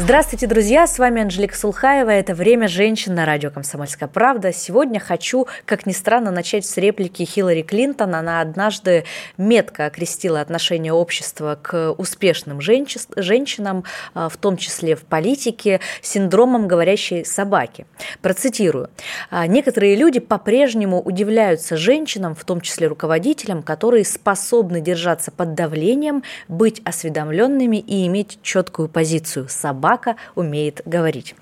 Здравствуйте, друзья! С вами Анжелика Сулхаева. Это «Время женщин» на радио «Комсомольская правда». Сегодня хочу, как ни странно, начать с реплики Хиллари Клинтон. Она однажды метко окрестила отношение общества к успешным женщинам, а, в том числе в политике, синдромом говорящей собаки. Процитирую. «А, «Некоторые люди по-прежнему удивляются женщинам, в том числе руководителям, которые способны держаться под давлением, быть осведомленными и иметь четкую позицию. Собака собака умеет говорить.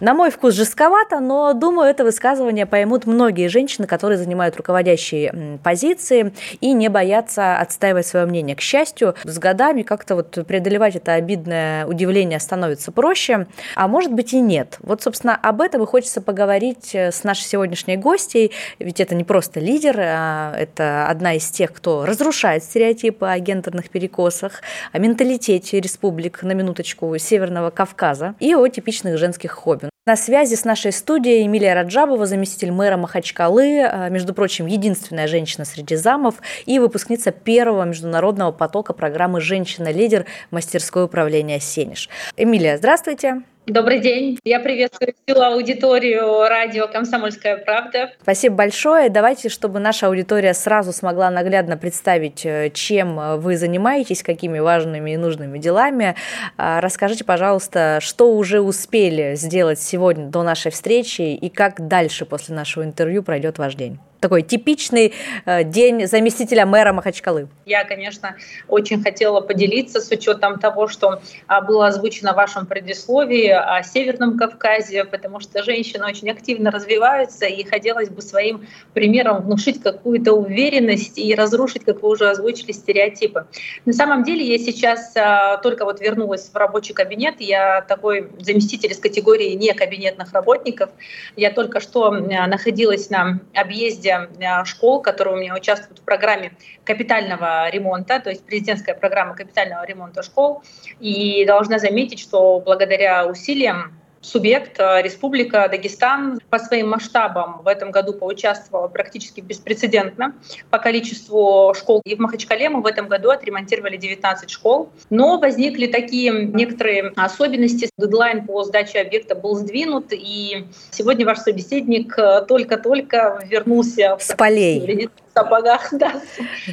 На мой вкус жестковато, но думаю, это высказывание поймут многие женщины, которые занимают руководящие позиции и не боятся отстаивать свое мнение. К счастью, с годами как-то вот преодолевать это обидное удивление становится проще, а может быть и нет. Вот, собственно, об этом и хочется поговорить э, с нашей сегодняшней гостьей, ведь это не просто лидер, а это одна из тех, кто разрушает стереотипы о гендерных перекосах, о менталитете республик, на минуточку, Северного Кавказа, Кавказа и о типичных женских хобби. На связи с нашей студией Эмилия Раджабова, заместитель мэра Махачкалы, а, между прочим, единственная женщина среди замов и выпускница первого международного потока программы «Женщина-лидер» мастерское управление «Сенеж». Эмилия, здравствуйте. Добрый день. Я приветствую всю аудиторию радио «Комсомольская правда». Спасибо большое. Давайте, чтобы наша аудитория сразу смогла наглядно представить, э, чем вы занимаетесь, какими важными и нужными делами. А, расскажите, пожалуйста, что уже успели сделать сегодня до нашей встречи и как дальше после нашего интервью пройдет ваш день? Такой типичный э, день заместителя мэра Махачкалы? Я, конечно, очень хотела поделиться с учетом того, что а, было озвучено в вашем предисловии о Северном Кавказе, потому что женщины очень активно развиваются, и хотелось бы своим примером внушить какую-то уверенность и разрушить, как вы уже озвучили, стереотипы. На самом деле я сейчас а, только вот вернулась в рабочий кабинет, я такой заместитель из категории не кабинетных работников, я только что находилась на объезде для школ, которые у меня участвуют в программе капитального ремонта, то есть президентская программа капитального ремонта школ. И должна заметить, что благодаря усилиям субъект, э, Республика Дагестан по своим масштабам в этом году поучаствовала практически беспрецедентно по количеству школ. И в Махачкале мы в этом году отремонтировали 19 школ. Но возникли такие некоторые особенности. Дедлайн по сдаче объекта был сдвинут, и сегодня ваш собеседник э, только-только вернулся в полей сапогах, да,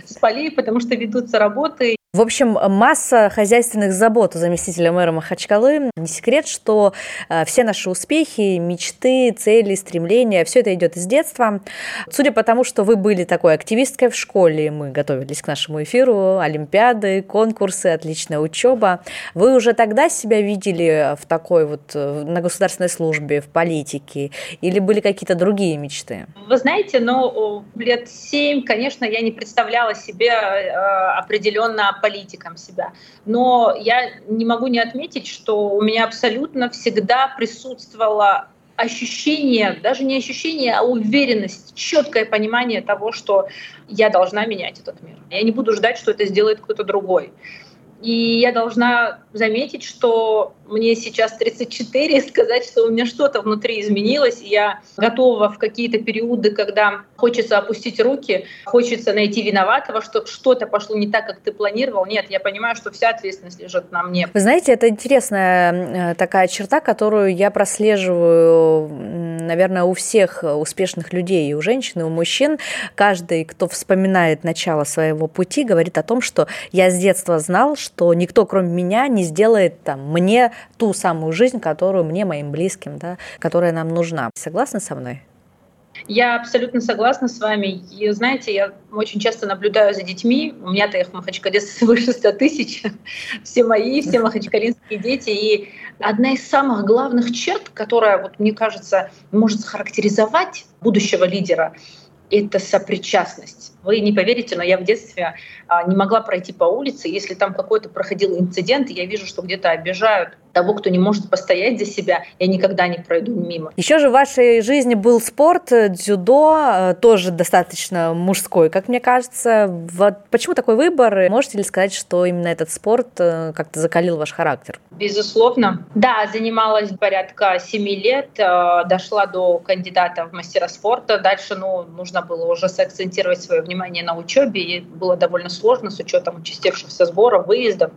с полей, потому что ведутся работы. В общем, масса хозяйственных забот у заместителя мэра Махачкалы. Не секрет, что э, все наши успехи, мечты, цели, стремления, все это идет из детства. Судя по тому, что вы были такой активисткой в школе, мы готовились к нашему эфиру, олимпиады, конкурсы, отличная учеба. Вы уже тогда себя видели в такой вот э, на государственной службе, в политике, или были какие-то другие мечты? Вы знаете, ну, лет семь, конечно, я не представляла себе э, определенно политиком себя. Но я не могу не отметить, что у меня абсолютно всегда присутствовало ощущение, даже не ощущение, а уверенность, четкое понимание того, что я должна менять этот мир. Я не буду ждать, что это сделает кто-то другой. И я должна заметить, что мне сейчас 34, и сказать, что у меня что-то внутри изменилось. Я готова в какие-то периоды, когда хочется опустить руки, хочется найти виноватого, что что-то пошло не так, как ты планировал. Нет, я понимаю, что вся ответственность лежит на мне. Вы знаете, это интересная э, такая черта, которую я прослеживаю, наверное, у всех успешных людей, и у женщин, и у мужчин. Каждый, кто вспоминает начало своего пути, говорит о том, что я с детства знал, что никто, кроме меня, не сделает там, мне ту самую жизнь, которую мне, моим близким, да, которая нам нужна. Согласны со мной? Я абсолютно согласна с вами. И знаете, я очень часто наблюдаю за детьми. У меня-то их в Махачкале свыше 100 тысяч. Все мои, все махачкалинские дети. И одна из самых главных черт, которая, вот, мне кажется, может характеризовать будущего лидера, это сопричастность. Вы не поверите, но я в детстве а, не могла пройти по улице, если там какой-то проходил инцидент, и я вижу, что где-то обижают того, кто не может постоять за себя, я никогда не пройду мимо. Еще же в вашей жизни был спорт, э, дзюдо, э, тоже достаточно мужской, как мне кажется. Вот почему такой выбор? Можете ли сказать, что именно этот спорт э, как-то закалил ваш характер? Безусловно. Да, занималась порядка семи лет, дошла до кандидата в мастера спорта. Дальше ну, нужно было уже сакцентировать свое внимание на учебе, и было довольно сложно с учетом участившихся сборов, выездов.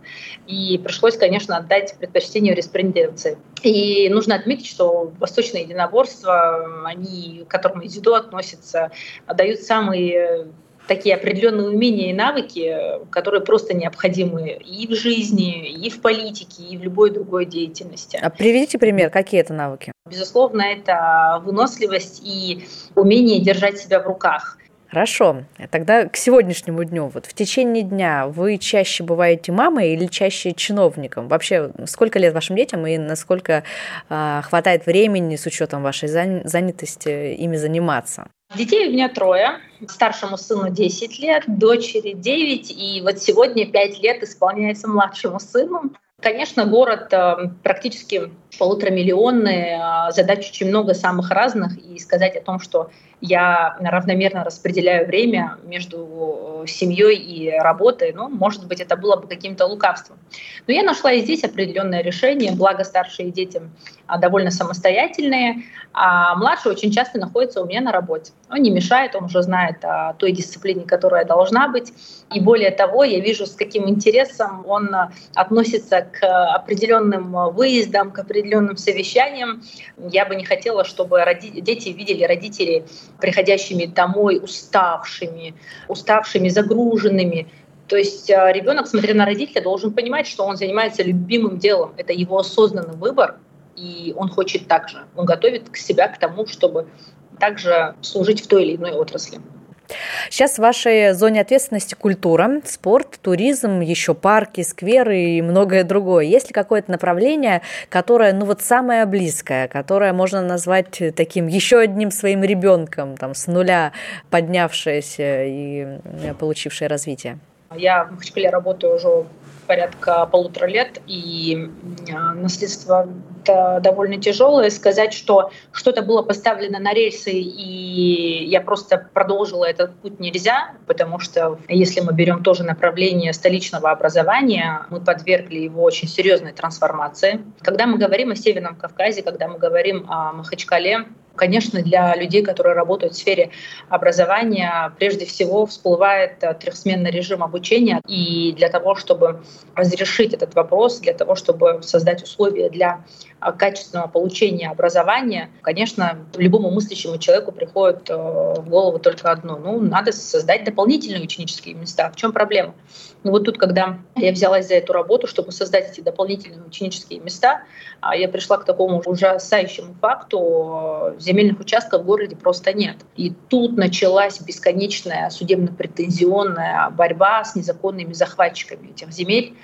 И пришлось, конечно, отдать предпочтение ведению респонденции. И нужно отметить, что восточные единоборства, они, к которым и дзюдо относятся, дают самые такие определенные умения и навыки, которые просто необходимы и в жизни, и в политике, и в любой другой деятельности. А приведите пример, какие это навыки? Безусловно, это выносливость и умение держать себя в руках. Хорошо. Тогда к сегодняшнему дню. Вот в течение дня вы чаще бываете мамой или чаще чиновником? Вообще, сколько лет вашим детям и насколько э, хватает времени с учетом вашей занятости ими заниматься? Детей у меня трое. Старшему сыну 10 лет, дочери 9, и вот сегодня 5 лет исполняется младшему сыну. Конечно, город э, практически полуторамиллионный, э, задач очень много самых разных, и сказать о том, что я равномерно распределяю время между э, семьей и работой, ну, может быть, это было бы каким-то лукавством. Но я нашла и здесь определенное решение, благо старшие дети а, довольно самостоятельные, а младший очень часто находится у меня на работе. Он не мешает, он уже знает о той дисциплине, которая должна быть. И более того, я вижу, с каким интересом он относится к определенным выездам, к определенным совещаниям. Я бы не хотела, чтобы дети видели родителей приходящими домой уставшими, уставшими, загруженными. То есть э, ребенок, смотря на родителя, должен понимать, что он занимается любимым делом. Это его осознанный выбор, и он хочет так же. Он готовит себя к тому, чтобы также служить в той или иной отрасли. Сейчас в вашей зоне ответственности культура, спорт, туризм, еще парки, скверы и многое другое. Есть ли какое-то направление, которое, ну вот самое близкое, которое можно назвать таким еще одним своим ребенком, там, с нуля поднявшееся и э, получившее развитие? Я в Махачкале работаю уже порядка полутора лет, и а, наследство довольно тяжелое. Сказать, что что-то было поставлено на рельсы, и я просто продолжила этот путь нельзя, потому что если мы берем тоже направление столичного образования, мы подвергли его очень серьезной трансформации. Когда мы говорим о Северном Кавказе, когда мы говорим о Махачкале, Конечно, для людей, которые работают в сфере образования, прежде всего всплывает э, трехсменный режим обучения. И для того, чтобы разрешить этот вопрос, для того, чтобы создать условия для э, качественного получения образования, конечно, любому мыслящему человеку приходит э, в голову только одно. Ну, надо создать дополнительные ученические места. В чем проблема? Ну вот тут, когда я взялась за эту работу, чтобы создать эти дополнительные ученические места, а, я пришла к такому ужасающему факту, земельных участков в городе просто нет. И тут началась бесконечная судебно-претензионная борьба с незаконными захватчиками этих земель.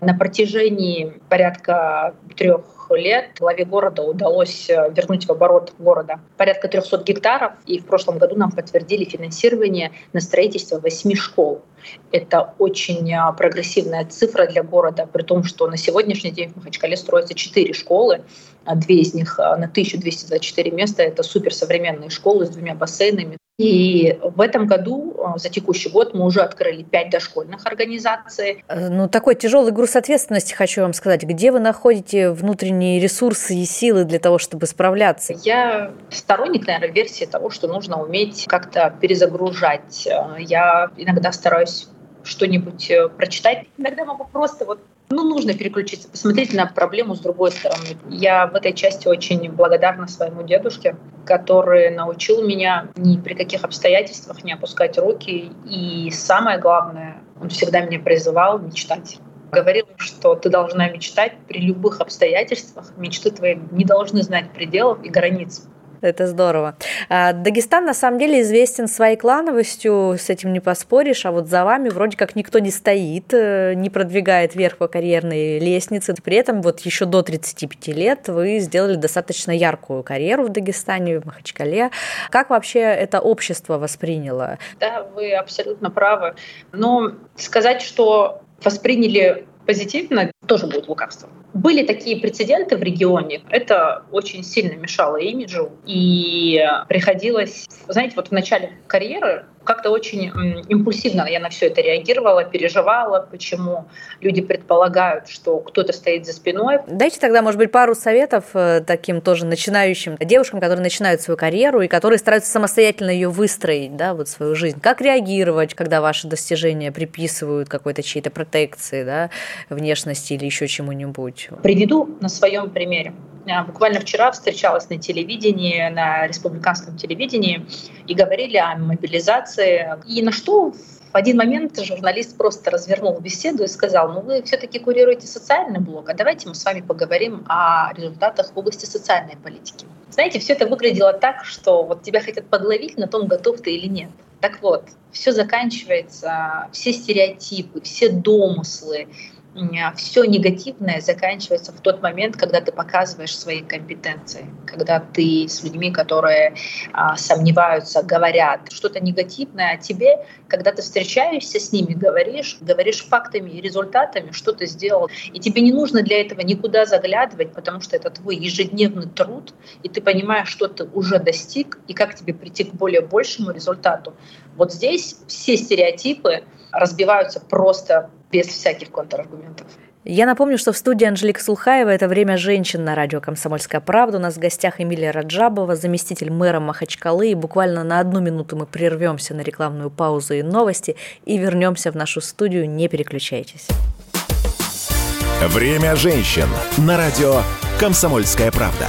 На протяжении порядка трех лет главе города удалось э, вернуть в оборот города порядка 300 гектаров, и в прошлом году нам подтвердили финансирование на строительство восьми школ. Это очень а, прогрессивная цифра для города, при том, что на сегодняшний день в Махачкале строятся четыре школы, а две из них а, на 1224 места. Это суперсовременные школы с двумя бассейнами. И в этом году, за текущий год, мы уже открыли пять дошкольных организаций. Э, ну, такой тяжелый груз ответственности, хочу вам сказать. Где вы находите внутренние ресурсы и силы для того, чтобы справляться? Я сторонник, наверное, версии того, что нужно уметь как-то перезагружать. Я иногда стараюсь что-нибудь э, прочитать. Иногда могу просто вот ну, нужно переключиться, посмотреть на проблему с другой стороны. Я в этой части очень благодарна своему дедушке, который научил меня ни при каких обстоятельствах не опускать руки. И самое главное, он всегда меня призывал мечтать. Говорил, что ты должна мечтать при любых обстоятельствах. Мечты твои не должны знать пределов и границ. Это здорово. А, Дагестан на самом деле известен своей клановостью, с этим не поспоришь, а вот за вами вроде как никто не стоит, э, не продвигает вверх по карьерной лестнице. При этом вот еще до 35 лет вы сделали достаточно яркую карьеру в Дагестане, в Махачкале. Как вообще это общество восприняло? Да, вы абсолютно правы. Но сказать, что восприняли позитивно, тоже будет лукавством. Были такие прецеденты в регионе, это очень сильно мешало имиджу, и приходилось, знаете, вот в начале карьеры как-то очень импульсивно я на все это реагировала, переживала, почему люди предполагают, что кто-то стоит за спиной. Дайте тогда, может быть, пару советов э, таким тоже начинающим девушкам, которые начинают свою карьеру и которые стараются самостоятельно ее выстроить, да, вот свою жизнь. Как реагировать, когда ваши достижения приписывают какой-то чьей-то протекции, да, внешности или еще чему-нибудь? Приведу на своем примере. Буквально вчера встречалась на телевидении, на республиканском телевидении, и говорили о мобилизации. И на что в один момент журналист просто развернул беседу и сказал, ну вы все-таки курируете социальный блок, а давайте мы с вами поговорим о результатах в области социальной политики. Знаете, все это выглядело так, что вот тебя хотят подловить, на том готов ты или нет. Так вот, все заканчивается, все стереотипы, все домыслы, все негативное заканчивается в тот момент, когда ты показываешь свои компетенции, когда ты с людьми, которые а, сомневаются, говорят что-то негативное о тебе, когда ты встречаешься с ними, говоришь, говоришь фактами и результатами, что ты сделал. И тебе не нужно для этого никуда заглядывать, потому что это твой ежедневный труд, и ты понимаешь, что ты уже достиг, и как тебе прийти к более большему результату. Вот здесь все стереотипы разбиваются просто без всяких контраргументов. Я напомню, что в студии Анжелика Сулхаева «Это время женщин» на радио «Комсомольская правда». У нас в гостях Эмилия Раджабова, заместитель мэра Махачкалы. И буквально на одну минуту мы прервемся на рекламную паузу и новости и вернемся в нашу студию. Не переключайтесь. Время женщин на радио «Комсомольская правда».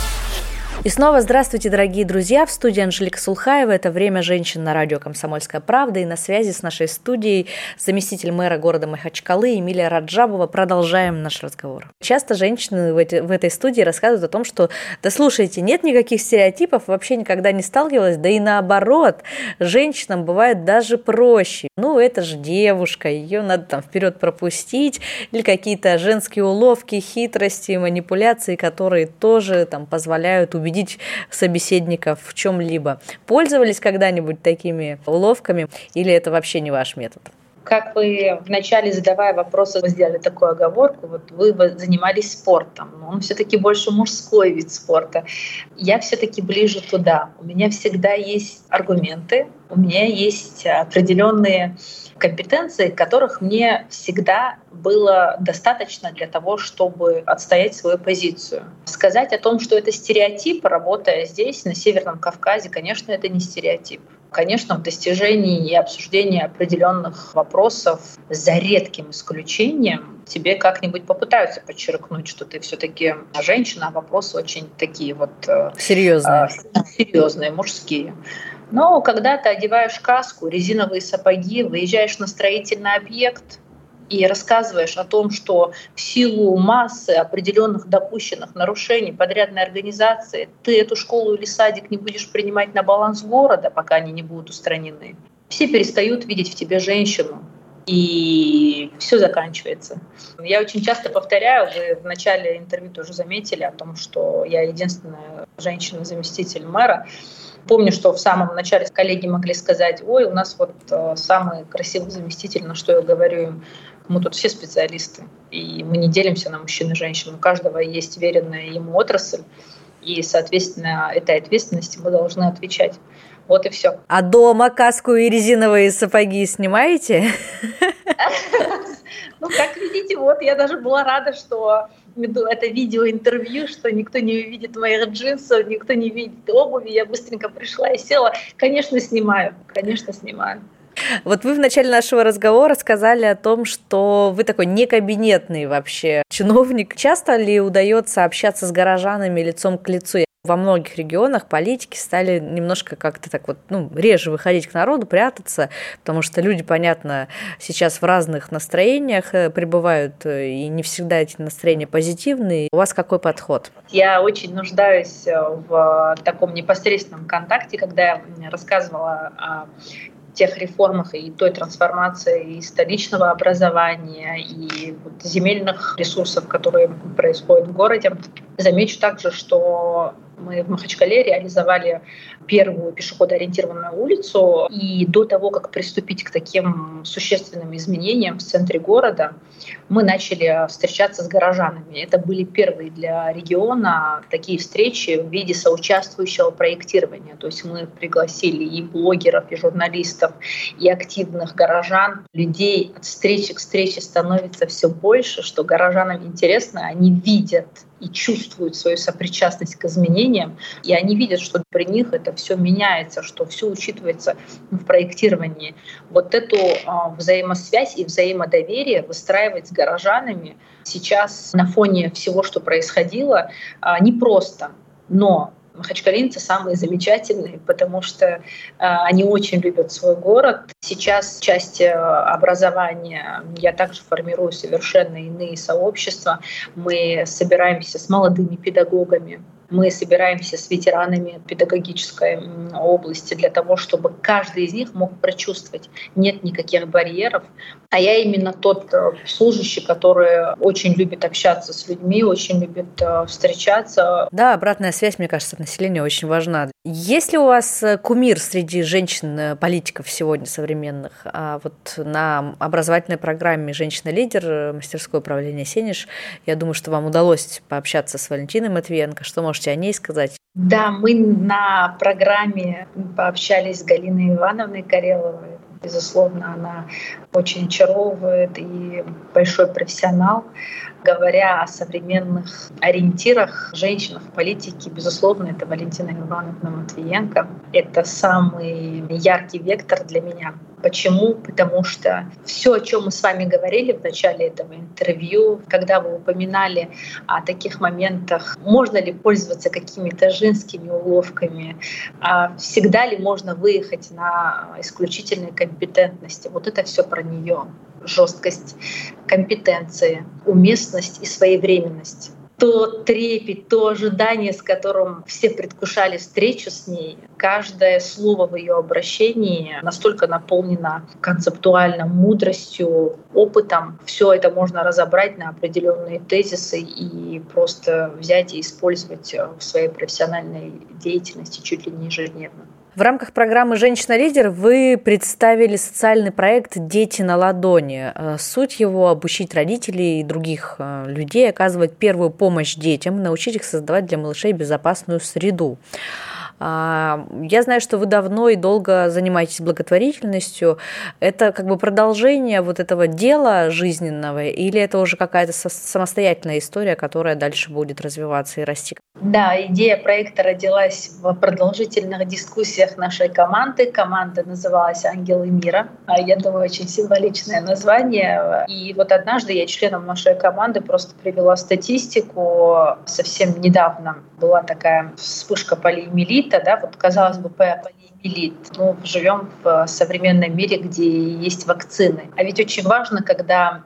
и снова здравствуйте, дорогие друзья. В студии Анжелика Сулхаева. Это «Время женщин» на радио «Комсомольская правда». И на связи с нашей студией заместитель мэра города Махачкалы Эмилия Раджабова. Продолжаем наш разговор. Часто женщины в, эти, в этой студии рассказывают о том, что, да слушайте, нет никаких стереотипов, вообще никогда не сталкивалась. Да и наоборот, женщинам бывает даже проще. Ну, это же девушка, ее надо там вперед пропустить. Или какие-то женские уловки, хитрости, манипуляции, которые тоже там позволяют убедить убедить собеседников в чем-либо. Пользовались когда-нибудь такими уловками или это вообще не ваш метод? Как вы вначале задавая вопросы, вы сделали такую оговорку, вот вы занимались спортом, но он все-таки больше мужской вид спорта. Я все-таки ближе туда. У меня всегда есть аргументы, у меня есть определенные компетенции, которых мне всегда было достаточно для того, чтобы отстоять свою позицию. Сказать о том, что это стереотип, работая здесь, на Северном Кавказе, конечно, это не стереотип. Конечно, в достижении и обсуждении определенных вопросов, за редким исключением, тебе как-нибудь попытаются подчеркнуть, что ты все-таки женщина, а вопросы очень такие вот э, серьезные, э, серьезные, мужские. Но когда ты одеваешь каску, резиновые сапоги, выезжаешь на строительный объект и рассказываешь о том, что в силу массы определенных допущенных нарушений подрядной организации ты эту школу или садик не будешь принимать на баланс города, пока они не будут устранены, все перестают видеть в тебе женщину, и все заканчивается. Я очень часто повторяю, вы в начале интервью тоже заметили о том, что я единственная женщина-заместитель мэра. Помню, что в самом начале коллеги могли сказать, ой, у нас вот э, самый красивый заместитель, на что я говорю им, мы тут все специалисты, и мы не делимся на мужчин и женщин, у каждого есть веренная ему отрасль, и, соответственно, этой ответственности мы должны отвечать. Вот и все. А дома каску и резиновые сапоги снимаете? Ну, как видите, вот я даже была рада, что это видеоинтервью, что никто не увидит моих джинсов, никто не видит обуви. Я быстренько пришла и села. Конечно, снимаю, конечно, снимаю. Вот вы в начале нашего разговора сказали о том, что вы такой не кабинетный вообще чиновник. Часто ли удается общаться с горожанами лицом к лицу? Во многих регионах политики стали немножко как-то так вот, ну, реже выходить к народу, прятаться, потому что люди, понятно, сейчас в разных настроениях э, пребывают, э, и не всегда эти настроения позитивные. У вас какой подход? Я очень нуждаюсь э, в таком непосредственном контакте, когда я рассказывала о тех реформах и той трансформации и столичного образования, и вот земельных ресурсов, которые происходят в городе. Замечу также, что мы в Махачкале реализовали первую пешеходоориентированную улицу. И до того, как приступить к таким существенным изменениям в центре города, мы начали встречаться с горожанами. Это были первые для региона такие встречи в виде соучаствующего проектирования. То есть мы пригласили и блогеров, и журналистов, и активных горожан. Людей от встречи к встрече становится все больше, что горожанам интересно, они видят и чувствуют свою сопричастность к изменениям, и они видят, что при них это все меняется, что все учитывается в проектировании. Вот эту а, взаимосвязь и взаимодоверие выстраивать с горожанами сейчас на фоне всего, что происходило, а, непросто. Но Махачкалинцы самые замечательные, потому что э, они очень любят свой город. Сейчас часть э, образования я также формирую совершенно иные сообщества. Мы собираемся с молодыми педагогами, мы собираемся с ветеранами педагогической области для того, чтобы каждый из них мог прочувствовать, нет никаких барьеров. А я именно тот э, служащий, который очень любит общаться с людьми, очень любит э, встречаться. Да, обратная связь, мне кажется, населения очень важна. Есть ли у вас э, кумир среди женщин-политиков сегодня современных? А вот на образовательной программе «Женщина-лидер» мастерское управление «Сенеж», я думаю, что вам удалось пообщаться с Валентиной Матвиенко. Что можете о ней сказать? Да, мы на программе пообщались с Галиной Ивановной Кареловой. Безусловно, она очень очаровывает и большой профессионал. Говоря о современных ориентирах женщинах в политике, безусловно, это Валентина Ивановна Матвиенко. Это самый яркий вектор для меня. Почему? Потому что все, о чем мы с вами говорили в начале этого интервью, когда вы упоминали о таких моментах, можно ли пользоваться какими-то женскими уловками, а всегда ли можно выехать на исключительной компетентности. Вот это все про нее. Жесткость компетенции, уместность и своевременность то трепет, то ожидание, с которым все предвкушали встречу с ней, каждое слово в ее обращении настолько наполнено концептуально мудростью, опытом. Все это можно разобрать на определенные тезисы и просто взять и использовать в своей профессиональной деятельности чуть ли не ежедневно. В рамках программы «Женщина-лидер» вы представили социальный проект «Дети на ладони». Э, суть его – обучить родителей и других э, людей оказывать первую помощь детям, научить их создавать для малышей безопасную среду. А, я знаю, что вы давно и долго занимаетесь благотворительностью. Это как бы продолжение вот этого дела жизненного, или это уже какая-то самостоятельная история, которая дальше будет развиваться и расти? Да, идея проекта родилась в продолжительных дискуссиях нашей команды. Команда называлась «Ангелы мира». А, я думаю, очень символичное название. И вот однажды я членом нашей команды просто привела статистику. Совсем недавно была такая вспышка полиэмилита, элита, да, вот казалось бы, элит. Мы живем в современном мире, где есть вакцины. А ведь очень важно, когда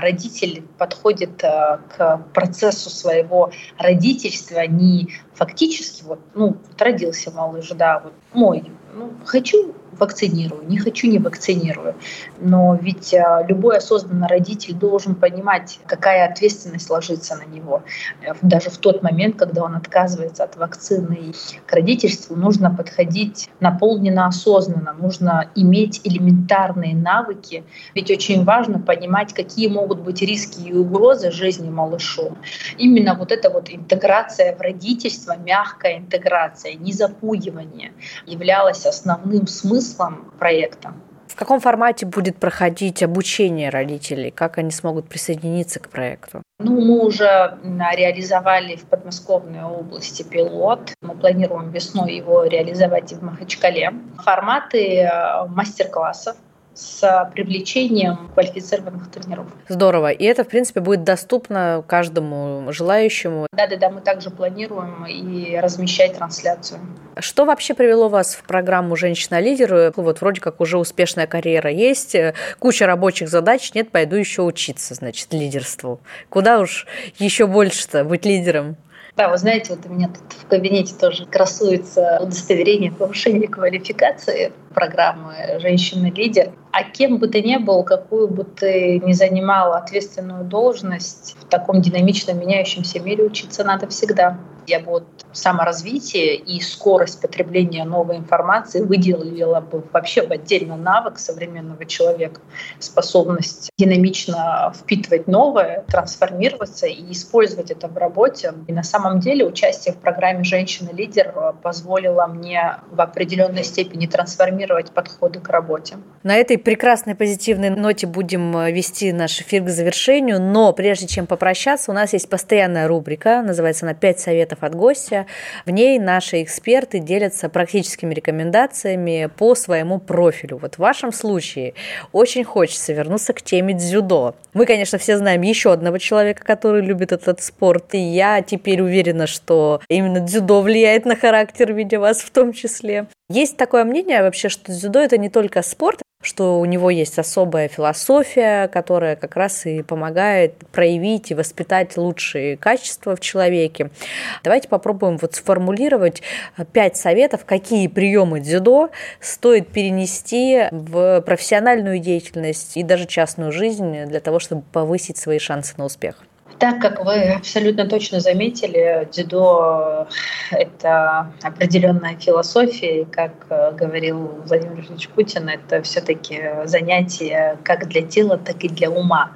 родитель подходит э, к процессу своего родительства не фактически, вот, ну, вот родился малыш, да, вот мой, ну, хочу вакцинирую, не хочу, не вакцинирую. Но ведь а, любой осознанный родитель должен понимать, какая ответственность ложится на него. Э, даже в тот момент, когда он отказывается от вакцины. К родительству нужно подходить наполненно осознанно, нужно иметь элементарные навыки. Ведь очень важно понимать, какие могут быть риски и угрозы жизни малышу. Именно вот эта вот интеграция в родительство, мягкая интеграция, не запугивание являлась основным смыслом смыслом проекта. В каком формате будет проходить обучение родителей? Как они смогут присоединиться к проекту? Ну, мы уже реализовали в Подмосковной области пилот. Мы планируем весной его реализовать и в Махачкале. Форматы э, мастер-классов с привлечением квалифицированных тренеров. Здорово. И это, в принципе, будет доступно каждому желающему. Да-да-да, мы также планируем и размещать трансляцию. Что вообще привело вас в программу «Женщина-лидер»? Вот вроде как уже успешная карьера есть, куча рабочих задач, нет, пойду еще учиться, значит, лидерству. Куда уж еще больше-то быть лидером? Да, вы знаете, вот у меня тут в кабинете тоже красуется удостоверение повышения квалификации программы «Женщина-лидер». А кем бы ты ни был, какую бы ты ни занимал ответственную должность, в таком динамично меняющемся мире учиться надо всегда. Бы вот саморазвитие и скорость потребления новой информации выделила бы вообще в отдельно навык современного человека, способность динамично впитывать новое, трансформироваться и использовать это в работе. И на самом деле участие в программе «Женщина-лидер» позволило мне в определенной степени трансформировать подходы к работе. На этой прекрасной позитивной ноте будем вести наш эфир к завершению, но прежде чем попрощаться, у нас есть постоянная рубрика, называется она «Пять советов от гостя». В ней наши эксперты делятся практическими рекомендациями по своему профилю. Вот в вашем случае очень хочется вернуться к теме дзюдо. Мы, конечно, все знаем еще одного человека, который любит этот спорт, и я теперь уверена, что именно дзюдо влияет на характер, видя вас в том числе. Есть такое мнение вообще, что дзюдо это не только спорт, что у него есть особая философия, которая как раз и помогает проявить и воспитать лучшие качества в человеке. Давайте попробуем вот сформулировать пять советов, какие приемы дзюдо стоит перенести в профессиональную деятельность и даже частную жизнь для того, чтобы повысить свои шансы на успех. Так как вы абсолютно точно заметили, дзюдо — это определенная философия, и, как э, говорил Владимир Ильич Путин, это все таки занятие как для тела, так и для ума.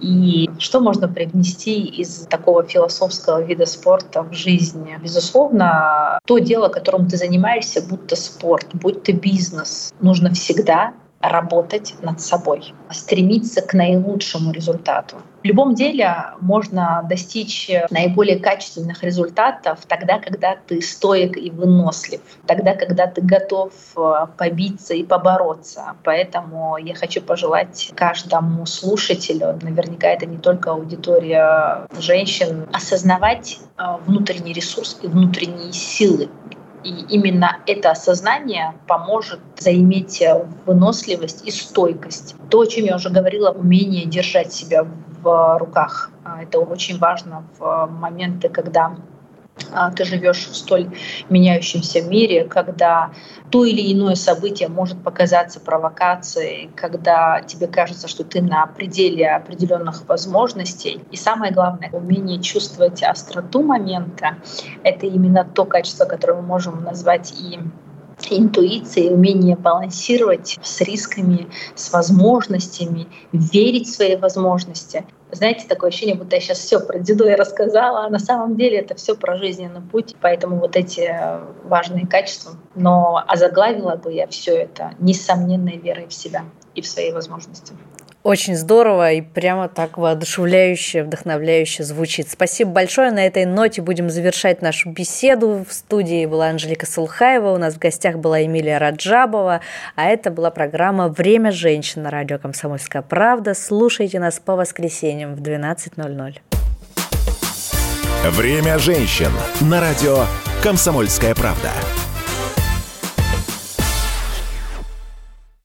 И что можно привнести из такого философского вида спорта в жизнь? Безусловно, то дело, которым ты занимаешься, будь то спорт, будь то бизнес, нужно всегда работать над собой, стремиться к наилучшему результату. В любом деле можно достичь наиболее качественных результатов тогда, когда ты стоек и вынослив, тогда, когда ты готов э, побиться и побороться. Поэтому я хочу пожелать каждому слушателю, наверняка это не только аудитория женщин, осознавать э, внутренний ресурс и внутренние силы, и именно это осознание поможет заиметь выносливость и стойкость. То, о чем я уже говорила, умение держать себя в руках. А, это очень важно в моменты, когда ты живешь в столь меняющемся мире, когда то или иное событие может показаться провокацией, когда тебе кажется, что ты на пределе определенных возможностей. И самое главное, умение чувствовать остроту момента — это именно то качество, которое мы можем назвать и интуиция умение балансировать с рисками, с возможностями, верить в свои возможности. Знаете, такое ощущение, будто я сейчас все про дзюдо я рассказала, а на самом деле это все про жизненный путь, поэтому вот эти важные качества. Но озаглавила бы я все это несомненной верой в себя и в свои возможности. Очень здорово и прямо так воодушевляюще, вдохновляюще звучит. Спасибо большое. На этой ноте будем завершать нашу беседу. В студии была Анжелика Сулхаева, у нас в гостях была Эмилия Раджабова, а это была программа «Время женщин» на радио «Комсомольская правда». Слушайте нас по воскресеньям в 12.00. «Время женщин» на радио «Комсомольская правда».